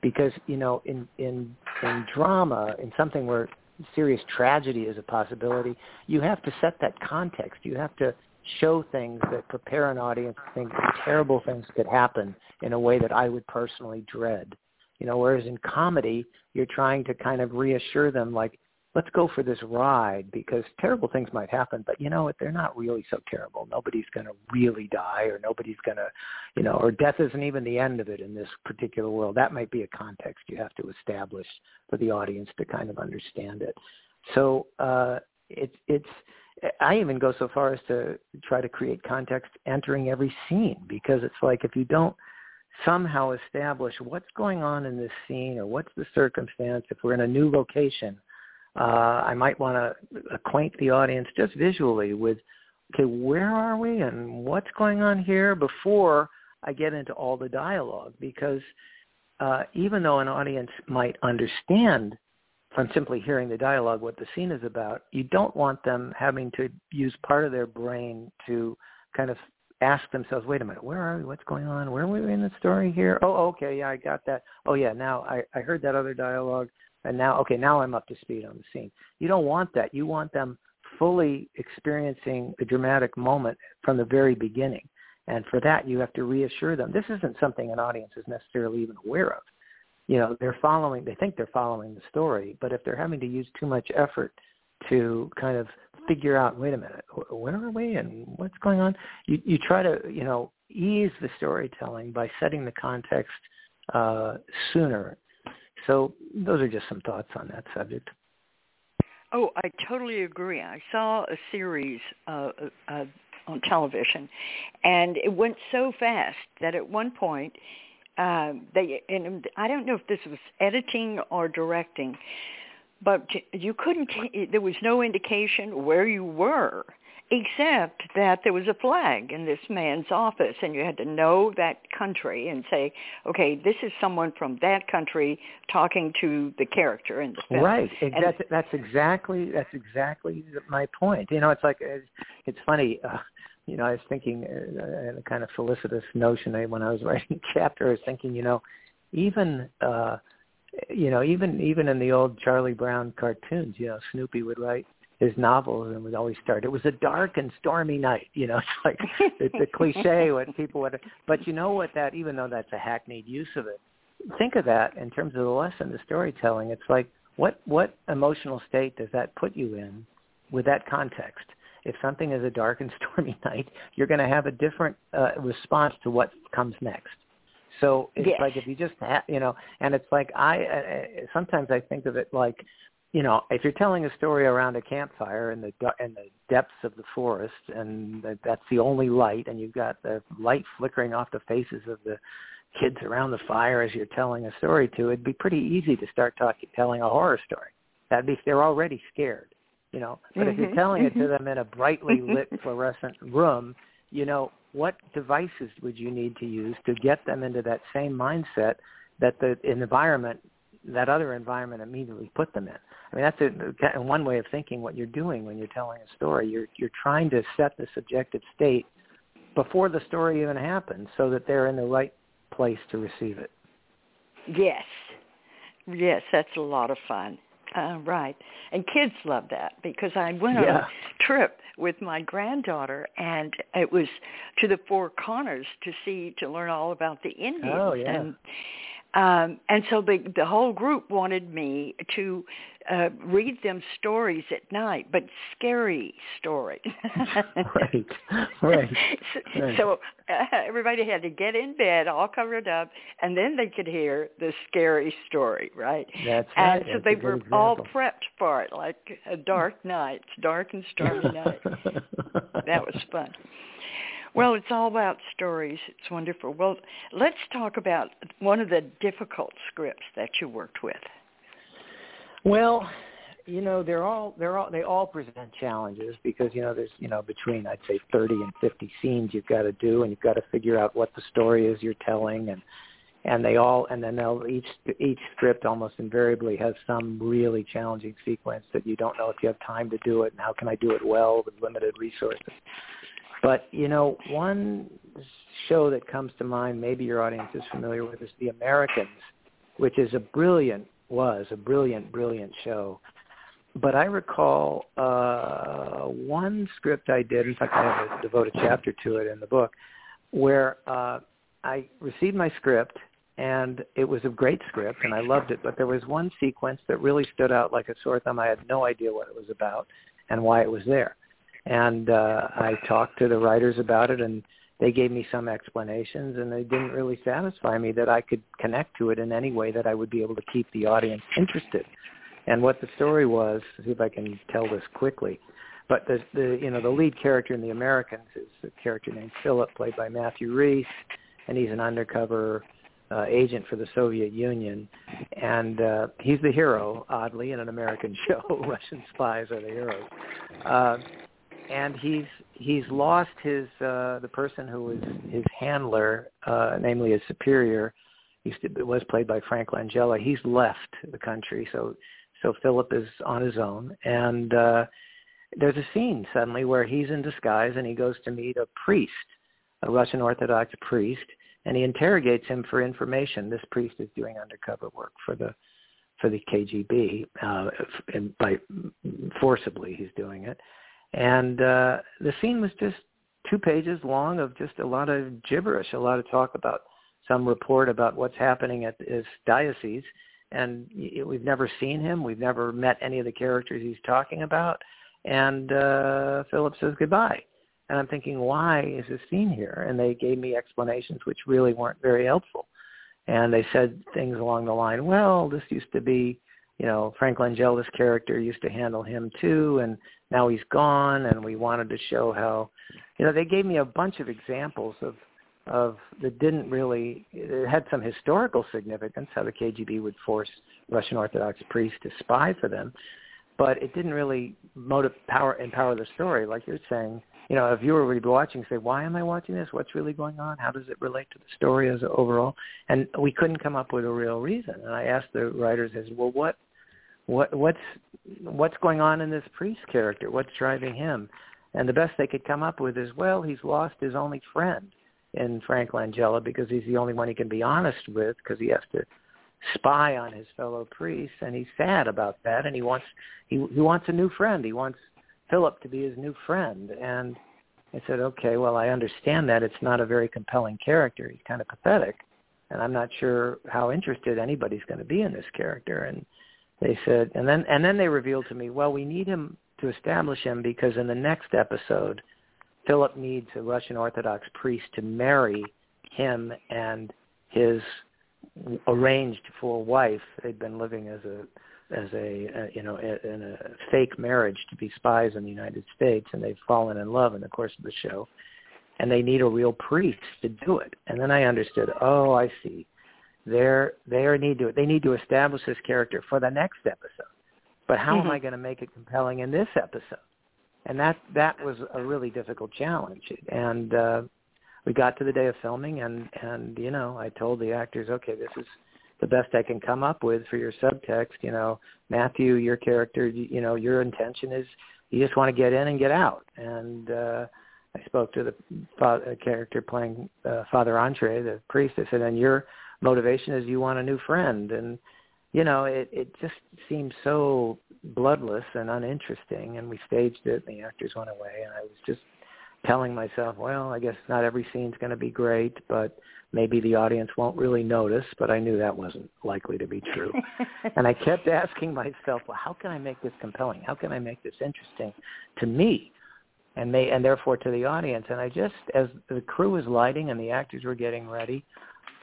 Because you know, in in in drama, in something where serious tragedy is a possibility, you have to set that context. You have to show things that prepare an audience to think terrible things could happen in a way that I would personally dread. You know, whereas in comedy, you're trying to kind of reassure them like, let's go for this ride because terrible things might happen, but you know what? They're not really so terrible. Nobody's going to really die or nobody's going to, you know, or death isn't even the end of it in this particular world. That might be a context you have to establish for the audience to kind of understand it. So, uh, it's, it's, I even go so far as to try to create context entering every scene because it's like if you don't somehow establish what's going on in this scene or what's the circumstance, if we're in a new location, uh, I might want to acquaint the audience just visually with, okay, where are we and what's going on here before I get into all the dialogue because uh, even though an audience might understand from simply hearing the dialogue what the scene is about, you don't want them having to use part of their brain to kind of ask themselves, wait a minute, where are we? What's going on? Where are we in the story here? Oh, okay, yeah, I got that. Oh, yeah, now I, I heard that other dialogue, and now, okay, now I'm up to speed on the scene. You don't want that. You want them fully experiencing a dramatic moment from the very beginning. And for that, you have to reassure them. This isn't something an audience is necessarily even aware of you know they're following they think they're following the story but if they're having to use too much effort to kind of figure out wait a minute where are we and what's going on you you try to you know ease the storytelling by setting the context uh sooner so those are just some thoughts on that subject Oh, I totally agree. I saw a series uh, uh, on television, and it went so fast that at one point um, they and I don't know if this was editing or directing, but you couldn't. There was no indication where you were, except that there was a flag in this man's office and you had to know that country and say okay this is someone from that country talking to the character in the film. Right. And, that's that's exactly that's exactly my point. You know it's like it's funny uh, you know i was thinking uh, a kind of felicitous notion when i was writing the chapter i was thinking you know even uh you know even even in the old charlie brown cartoons you know snoopy would write his novels and would always start. It was a dark and stormy night. You know, it's like it's a cliche what people would. But you know what? That even though that's a hackneyed use of it, think of that in terms of the lesson, the storytelling. It's like what what emotional state does that put you in with that context? If something is a dark and stormy night, you're going to have a different uh, response to what comes next. So it's yes. like if you just ha- you know, and it's like I uh, sometimes I think of it like you know, if you're telling a story around a campfire in the in the depths of the forest, and that's the only light, and you've got the light flickering off the faces of the kids around the fire as you're telling a story to, it'd be pretty easy to start talking, telling a horror story. That'd be they're already scared, you know. But mm-hmm, if you're telling mm-hmm. it to them in a brightly lit fluorescent room, you know, what devices would you need to use to get them into that same mindset that the environment, that other environment immediately put them in? I mean, that's a, one way of thinking what you're doing when you're telling a story. You're you're trying to set the subjective state before the story even happens, so that they're in the right place to receive it. Yes, yes, that's a lot of fun. Uh, right, and kids love that because I went on a trip with my granddaughter, and it was to the Four Corners to see to learn all about the Indians. Oh yeah. And, um, and so the the whole group wanted me to uh, read them stories at night, but scary stories. right, right. So, right. so uh, everybody had to get in bed, all covered up, and then they could hear the scary story, right? That's and right. so That's they were example. all prepped for it, like a dark night, dark and stormy night. that was fun. Well, it's all about stories. It's wonderful. Well, let's talk about one of the difficult scripts that you worked with. Well, you know, they're all they're all they all present challenges because you know there's you know between I'd say 30 and 50 scenes you've got to do and you've got to figure out what the story is you're telling and and they all and then they'll each each script almost invariably has some really challenging sequence that you don't know if you have time to do it and how can I do it well with limited resources. But you know, one show that comes to mind, maybe your audience is familiar with, is The Americans, which is a brilliant was a brilliant, brilliant show. But I recall uh, one script I did. In fact, I have a devoted chapter to it in the book, where uh, I received my script and it was a great script and I loved it. But there was one sequence that really stood out like a sore thumb. I had no idea what it was about and why it was there. And uh, I talked to the writers about it, and they gave me some explanations, and they didn't really satisfy me that I could connect to it in any way that I would be able to keep the audience interested. And what the story was, see if I can tell this quickly. But the, the you know the lead character in The Americans is a character named Philip, played by Matthew Rhys, and he's an undercover uh, agent for the Soviet Union, and uh, he's the hero, oddly, in an American show. Russian spies are the heroes. Uh, and he's he's lost his uh the person who was his handler uh namely his superior. To was played by Frank Langella. He's left the country so so Philip is on his own. And uh there's a scene suddenly where he's in disguise and he goes to meet a priest a Russian Orthodox priest and he interrogates him for information. This priest is doing undercover work for the for the KGB uh and by forcibly he's doing it and uh, the scene was just two pages long of just a lot of gibberish, a lot of talk about some report about what's happening at his diocese. And we've never seen him. We've never met any of the characters he's talking about. And uh, Philip says goodbye. And I'm thinking, why is this scene here? And they gave me explanations which really weren't very helpful. And they said things along the line, well, this used to be you know, Frank Langella's character used to handle him too, and now he's gone, and we wanted to show how, you know, they gave me a bunch of examples of of that didn't really it had some historical significance how the KGB would force Russian Orthodox priests to spy for them, but it didn't really motive power empower the story like you're saying you know, a viewer would be watching, say, "Why am I watching this? What's really going on? How does it relate to the story as overall?" And we couldn't come up with a real reason. And I asked the writers, "As well, what, what, what's, what's going on in this priest character? What's driving him?" And the best they could come up with is, "Well, he's lost his only friend in Frank Langella because he's the only one he can be honest with because he has to." spy on his fellow priests and he's sad about that and he wants he he wants a new friend he wants Philip to be his new friend. And I said, okay, well, I understand that. It's not a very compelling character. He's kind of pathetic. And I'm not sure how interested anybody's going to be in this character. And they said, and then, and then they revealed to me, well, we need him to establish him because in the next episode, Philip needs a Russian Orthodox priest to marry him and his arranged for wife. They'd been living as a as a, uh, you know in a fake marriage to be spies in the United States, and they've fallen in love in the course of the show, and they need a real priest to do it. And then I understood. Oh, I see. They're they are need to they need to establish this character for the next episode. But how mm-hmm. am I going to make it compelling in this episode? And that that was a really difficult challenge. And uh, we got to the day of filming, and and you know I told the actors, okay, this is the best I can come up with for your subtext. You know, Matthew, your character, you know, your intention is you just want to get in and get out. And uh, I spoke to the father, character playing uh, Father Andre, the priest. I said, and your motivation is you want a new friend. And you know, it it just seemed so bloodless and uninteresting. And we staged it, and the actors went away, and I was just telling myself, well, I guess not every scene's going to be great, but maybe the audience won't really notice, but I knew that wasn't likely to be true. and I kept asking myself, well, how can I make this compelling? How can I make this interesting to me? And may, and therefore to the audience. And I just, as the crew was lighting and the actors were getting ready,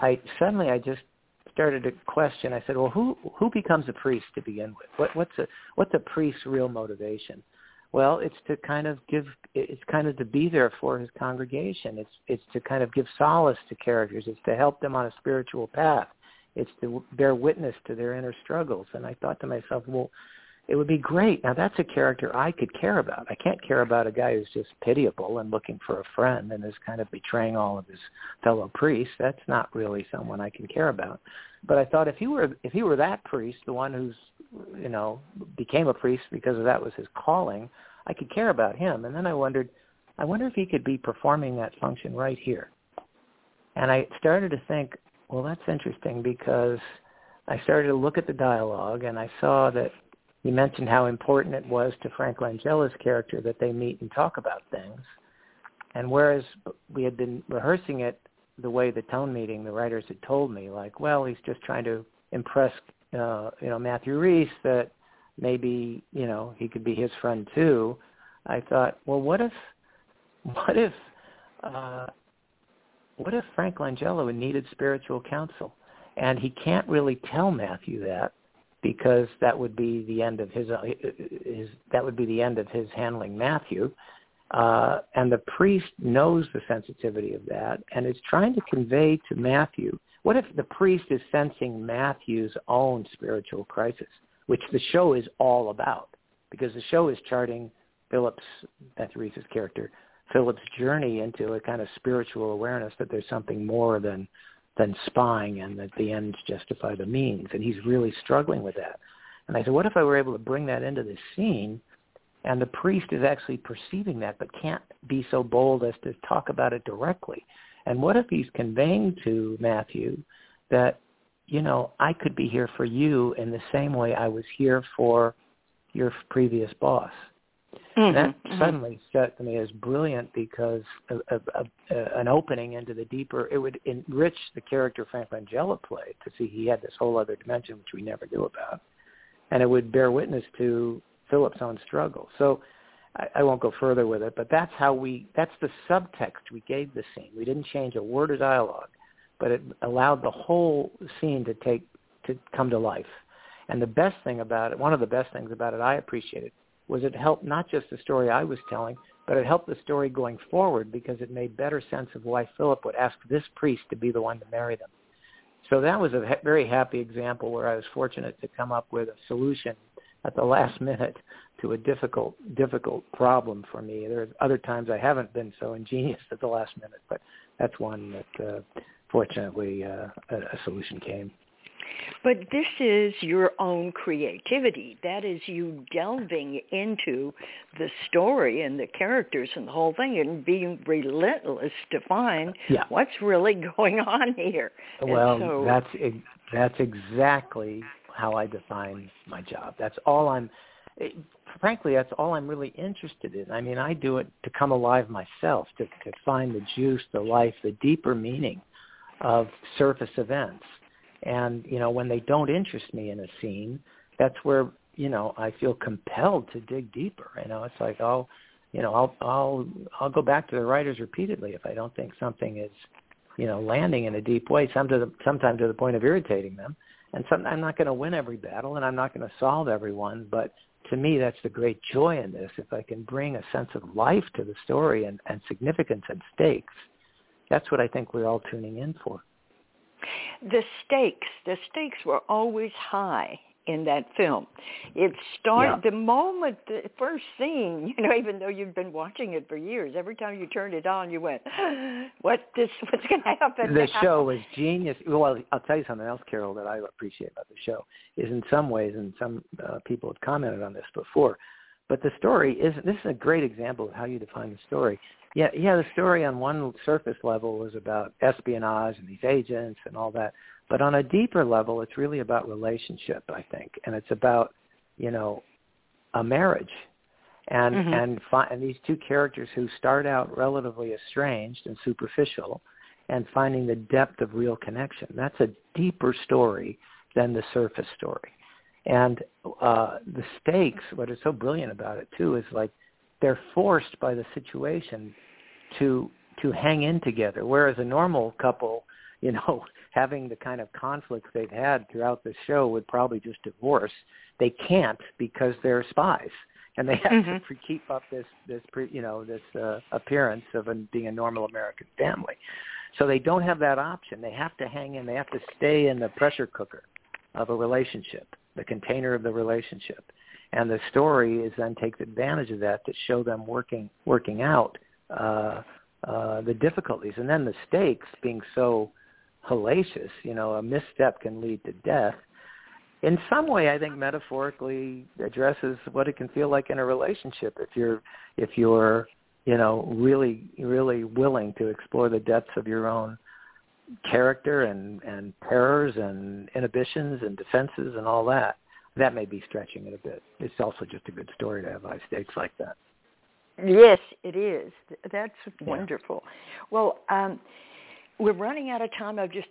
I suddenly I just started to question. I said, well, who who becomes a priest to begin with? What, what's a what's a priest's real motivation? Well, it's to kind of give it's kind of to be there for his congregation. It's it's to kind of give solace to characters. It's to help them on a spiritual path. It's to bear witness to their inner struggles. And I thought to myself, well, it would be great. Now that's a character I could care about. I can't care about a guy who's just pitiable and looking for a friend and is kind of betraying all of his fellow priests. That's not really someone I can care about. But I thought if he were if he were that priest, the one who's you know became a priest because of that was his calling, I could care about him. And then I wondered, I wonder if he could be performing that function right here. And I started to think, well, that's interesting because I started to look at the dialogue and I saw that you mentioned how important it was to Frank Langella's character that they meet and talk about things. And whereas we had been rehearsing it the way the tone meeting, the writers had told me, like, well, he's just trying to impress, uh, you know, Matthew Rhys that maybe, you know, he could be his friend too. I thought, well, what if, what if, uh, what if Frank Langella needed spiritual counsel? And he can't really tell Matthew that because that would be the end of his, uh, his that would be the end of his handling Matthew. Uh, and the priest knows the sensitivity of that and is trying to convey to Matthew. What if the priest is sensing Matthew's own spiritual crisis, which the show is all about? Because the show is charting Philip's, Matthew Rhys's character, Philip's journey into a kind of spiritual awareness that there's something more than than spying and that the ends justify the means. And he's really struggling with that. And I said, what if I were able to bring that into the scene and the priest is actually perceiving that but can't be so bold as to talk about it directly? And what if he's conveying to Matthew that, you know, I could be here for you in the same way I was here for your previous boss? Mm-hmm, that mm-hmm. suddenly struck me as brilliant because of, of, of, uh, an opening into the deeper. It would enrich the character Frank Langella played to see he had this whole other dimension which we never knew about, and it would bear witness to Philip's own struggle. So I, I won't go further with it, but that's how we. That's the subtext we gave the scene. We didn't change a word of dialogue, but it allowed the whole scene to take to come to life. And the best thing about it, one of the best things about it, I appreciated was it helped not just the story I was telling, but it helped the story going forward because it made better sense of why Philip would ask this priest to be the one to marry them. So that was a very happy example where I was fortunate to come up with a solution at the last minute to a difficult difficult problem for me. There's other times I haven't been so ingenious at the last minute, but that's one that uh, fortunately uh, a, a solution came. But this is your own creativity. That is you delving into the story and the characters and the whole thing and being relentless to find yeah. what's really going on here. Well, so, that's that's exactly how I define my job. That's all I'm eh, frankly, that's all I'm really interested in. I mean, I do it to come alive myself, to, to find the juice, the life, the deeper meaning of surface events. And, you know, when they don't interest me in a scene, that's where, you know, I feel compelled to dig deeper. You know, it's like, oh, you know, I'll I'll I'll go back to the writers repeatedly if I don't think something is, you know, landing in a deep way, some to the, sometimes to the point of irritating them. And some, I'm not going to win every battle, and I'm not going to solve every one, but to me, that's the great joy in this. If I can bring a sense of life to the story and, and significance and stakes, that's what I think we're all tuning in for. The stakes, the stakes were always high in that film. It started yeah. the moment the first scene, you know, even though you've been watching it for years, every time you turned it on you went, What this what's gonna happen? The now? show was genius. Well I'll tell you something else, Carole, that I appreciate about the show is in some ways and some uh, people have commented on this before. But the story is this is a great example of how you define the story. Yeah, yeah, the story on one surface level was about espionage and these agents and all that. But on a deeper level, it's really about relationship, I think, and it's about, you know, a marriage, and mm-hmm. and fi- and these two characters who start out relatively estranged and superficial, and finding the depth of real connection. That's a deeper story than the surface story, and uh, the stakes. What is so brilliant about it too is like they're forced by the situation to to hang in together, whereas a normal couple you know, having the kind of conflicts they've had throughout the show would probably just divorce. They can't because they're spies, and they have mm-hmm. to keep up this this you know this uh, appearance of a, being a normal American family. So they don't have that option. They have to hang in. They have to stay in the pressure cooker of a relationship, the container of the relationship. And the story is then takes advantage of that to show them working working out uh, uh, the difficulties, and then the stakes being so hellacious. You know, a misstep can lead to death. In some way, I think metaphorically addresses what it can feel like in a relationship if you're if you're you know really really willing to explore the depths of your own character and and terrors and inhibitions and defenses and all that. That may be stretching it a bit. It's also just a good story to have high stakes like that. Yes, it is. That's yeah. wonderful. Well, um, we're running out of time. I've just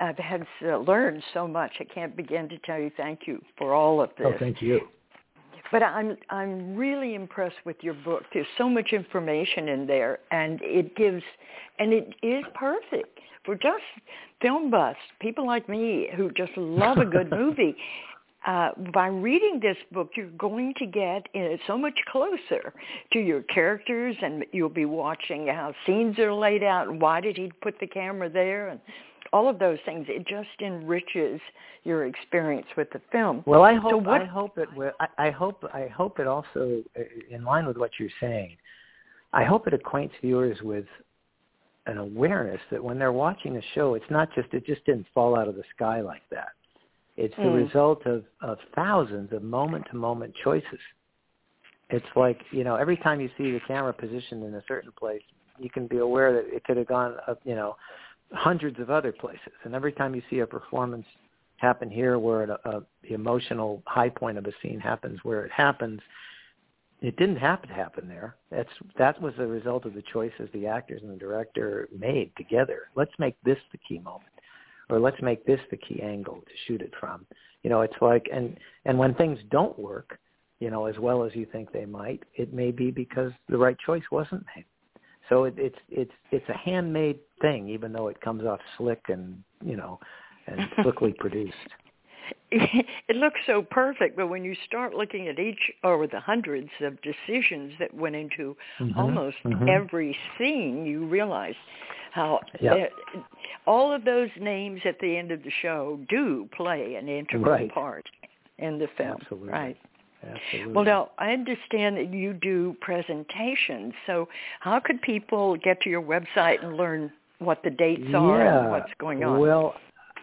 I've had uh, learned so much. I can't begin to tell you thank you for all of this. Oh, thank you. But I'm I'm really impressed with your book. There's so much information in there, and it gives, and it is perfect for just film buffs, people like me who just love a good movie uh, by reading this book, you're going to get so much closer to your characters, and you'll be watching how scenes are laid out, and why did he put the camera there, and all of those things. It just enriches your experience with the film. Well, I hope so what, I hope it will. I, I hope I hope it also, uh, in line with what you're saying, I hope it acquaints viewers with an awareness that when they're watching a show, it's not just it just didn't fall out of the sky like that it's the mm. result of, of thousands of moment-to-moment choices. It's like, you know, every time you see the camera positioned in a certain place, you can be aware that it could have gone, up, you know, hundreds of other places. And every time you see a performance happen here where a, a, the emotional high point of a scene happens where it happens, it didn't have to happen there. That's that was the result of the choices the actors and the director made together. Let's make this the key moment or let's make this the key angle to shoot it from. You know, it's like and and when things don't work, you know, as well as you think they might, it may be because the right choice wasn't made. So it, it's it's it's a handmade thing, even though it comes off slick and you know and slickly produced. It looks so perfect, but when you start looking at each or the hundreds of decisions that went into mm-hmm, almost mm-hmm. every scene, you realize how yep. all of those names at the end of the show do play an integral right. part in the film. Absolutely. Right. Absolutely. Well, now I understand that you do presentations. So, how could people get to your website and learn what the dates are and what's going on? Well,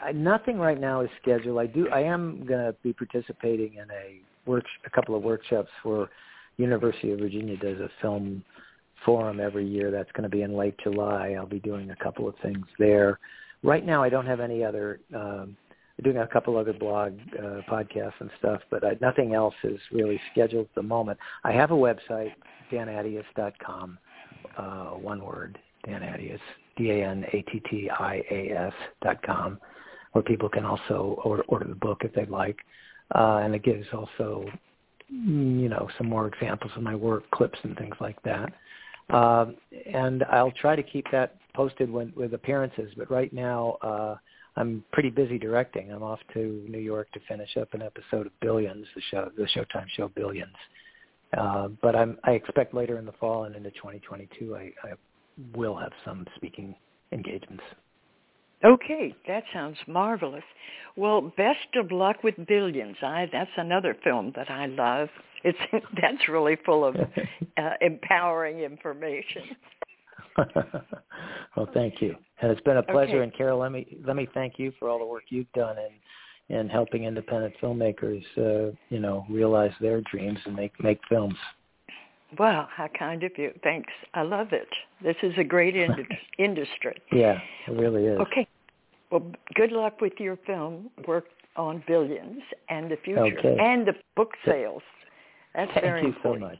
I, nothing right now is scheduled. I do. I am going to be participating in a work, a couple of workshops for University of Virginia does a film forum every year. That's going to be in late July. I'll be doing a couple of things there. Right now, I don't have any other. Um, doing a couple other blog uh, podcasts and stuff, but I, nothing else is really scheduled at the moment. I have a website, danattias.com, uh, one word, Dan Attias, D-A-N-A-T-T-I-A-S dot com, where people can also order, order the book if they'd like. Uh, and it gives also, you know, some more examples of my work, clips and things like that. Uh, and I'll try to keep that posted when, with appearances, but right now uh, I'm pretty busy directing. I'm off to New York to finish up an episode of Billions, the show, the Showtime show Billions. Uh, but I'm, I expect later in the fall and into 2022, I, I will have some speaking engagements. Okay, that sounds marvelous. Well, best of luck with Billions. I that's another film that I love. It's that's really full of uh, empowering information. well, thank you, and it's been a pleasure. Okay. And Carole, let me let me thank you for all the work you've done in in helping independent filmmakers, uh, you know, realize their dreams and make make films. Wow, how kind of you. Thanks. I love it. This is a great ind- industry. Yeah, it really is. Okay. Well, good luck with your film work on billions and the future Okay. and the book sales. That's Thank very you so much.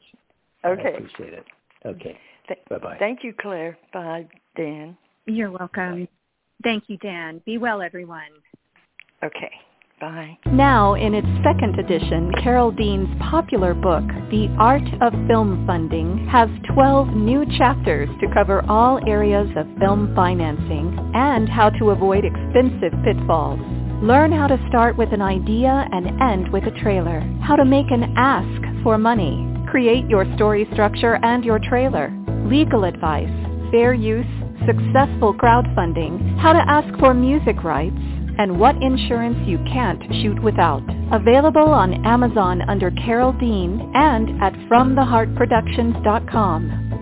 Okay. I appreciate it. Okay. Th- Bye-bye. Thank you, Claire. Bye, Dan. You're welcome. Thank you, Dan. Be well, everyone. Okay. Bye. Now, in its second edition, Carole Dean's popular book, The Art of Film Funding, has 12 new chapters to cover all areas of film financing and how to avoid expensive pitfalls. Learn how to start with an idea and end with a trailer, how to make an ask for money, create your story structure and your trailer, legal advice, fair use, successful crowdfunding, how to ask for music rights, and what insurance you can't shoot without. Available on Amazon under Carole Dean and at FromTheHeartProductions.com.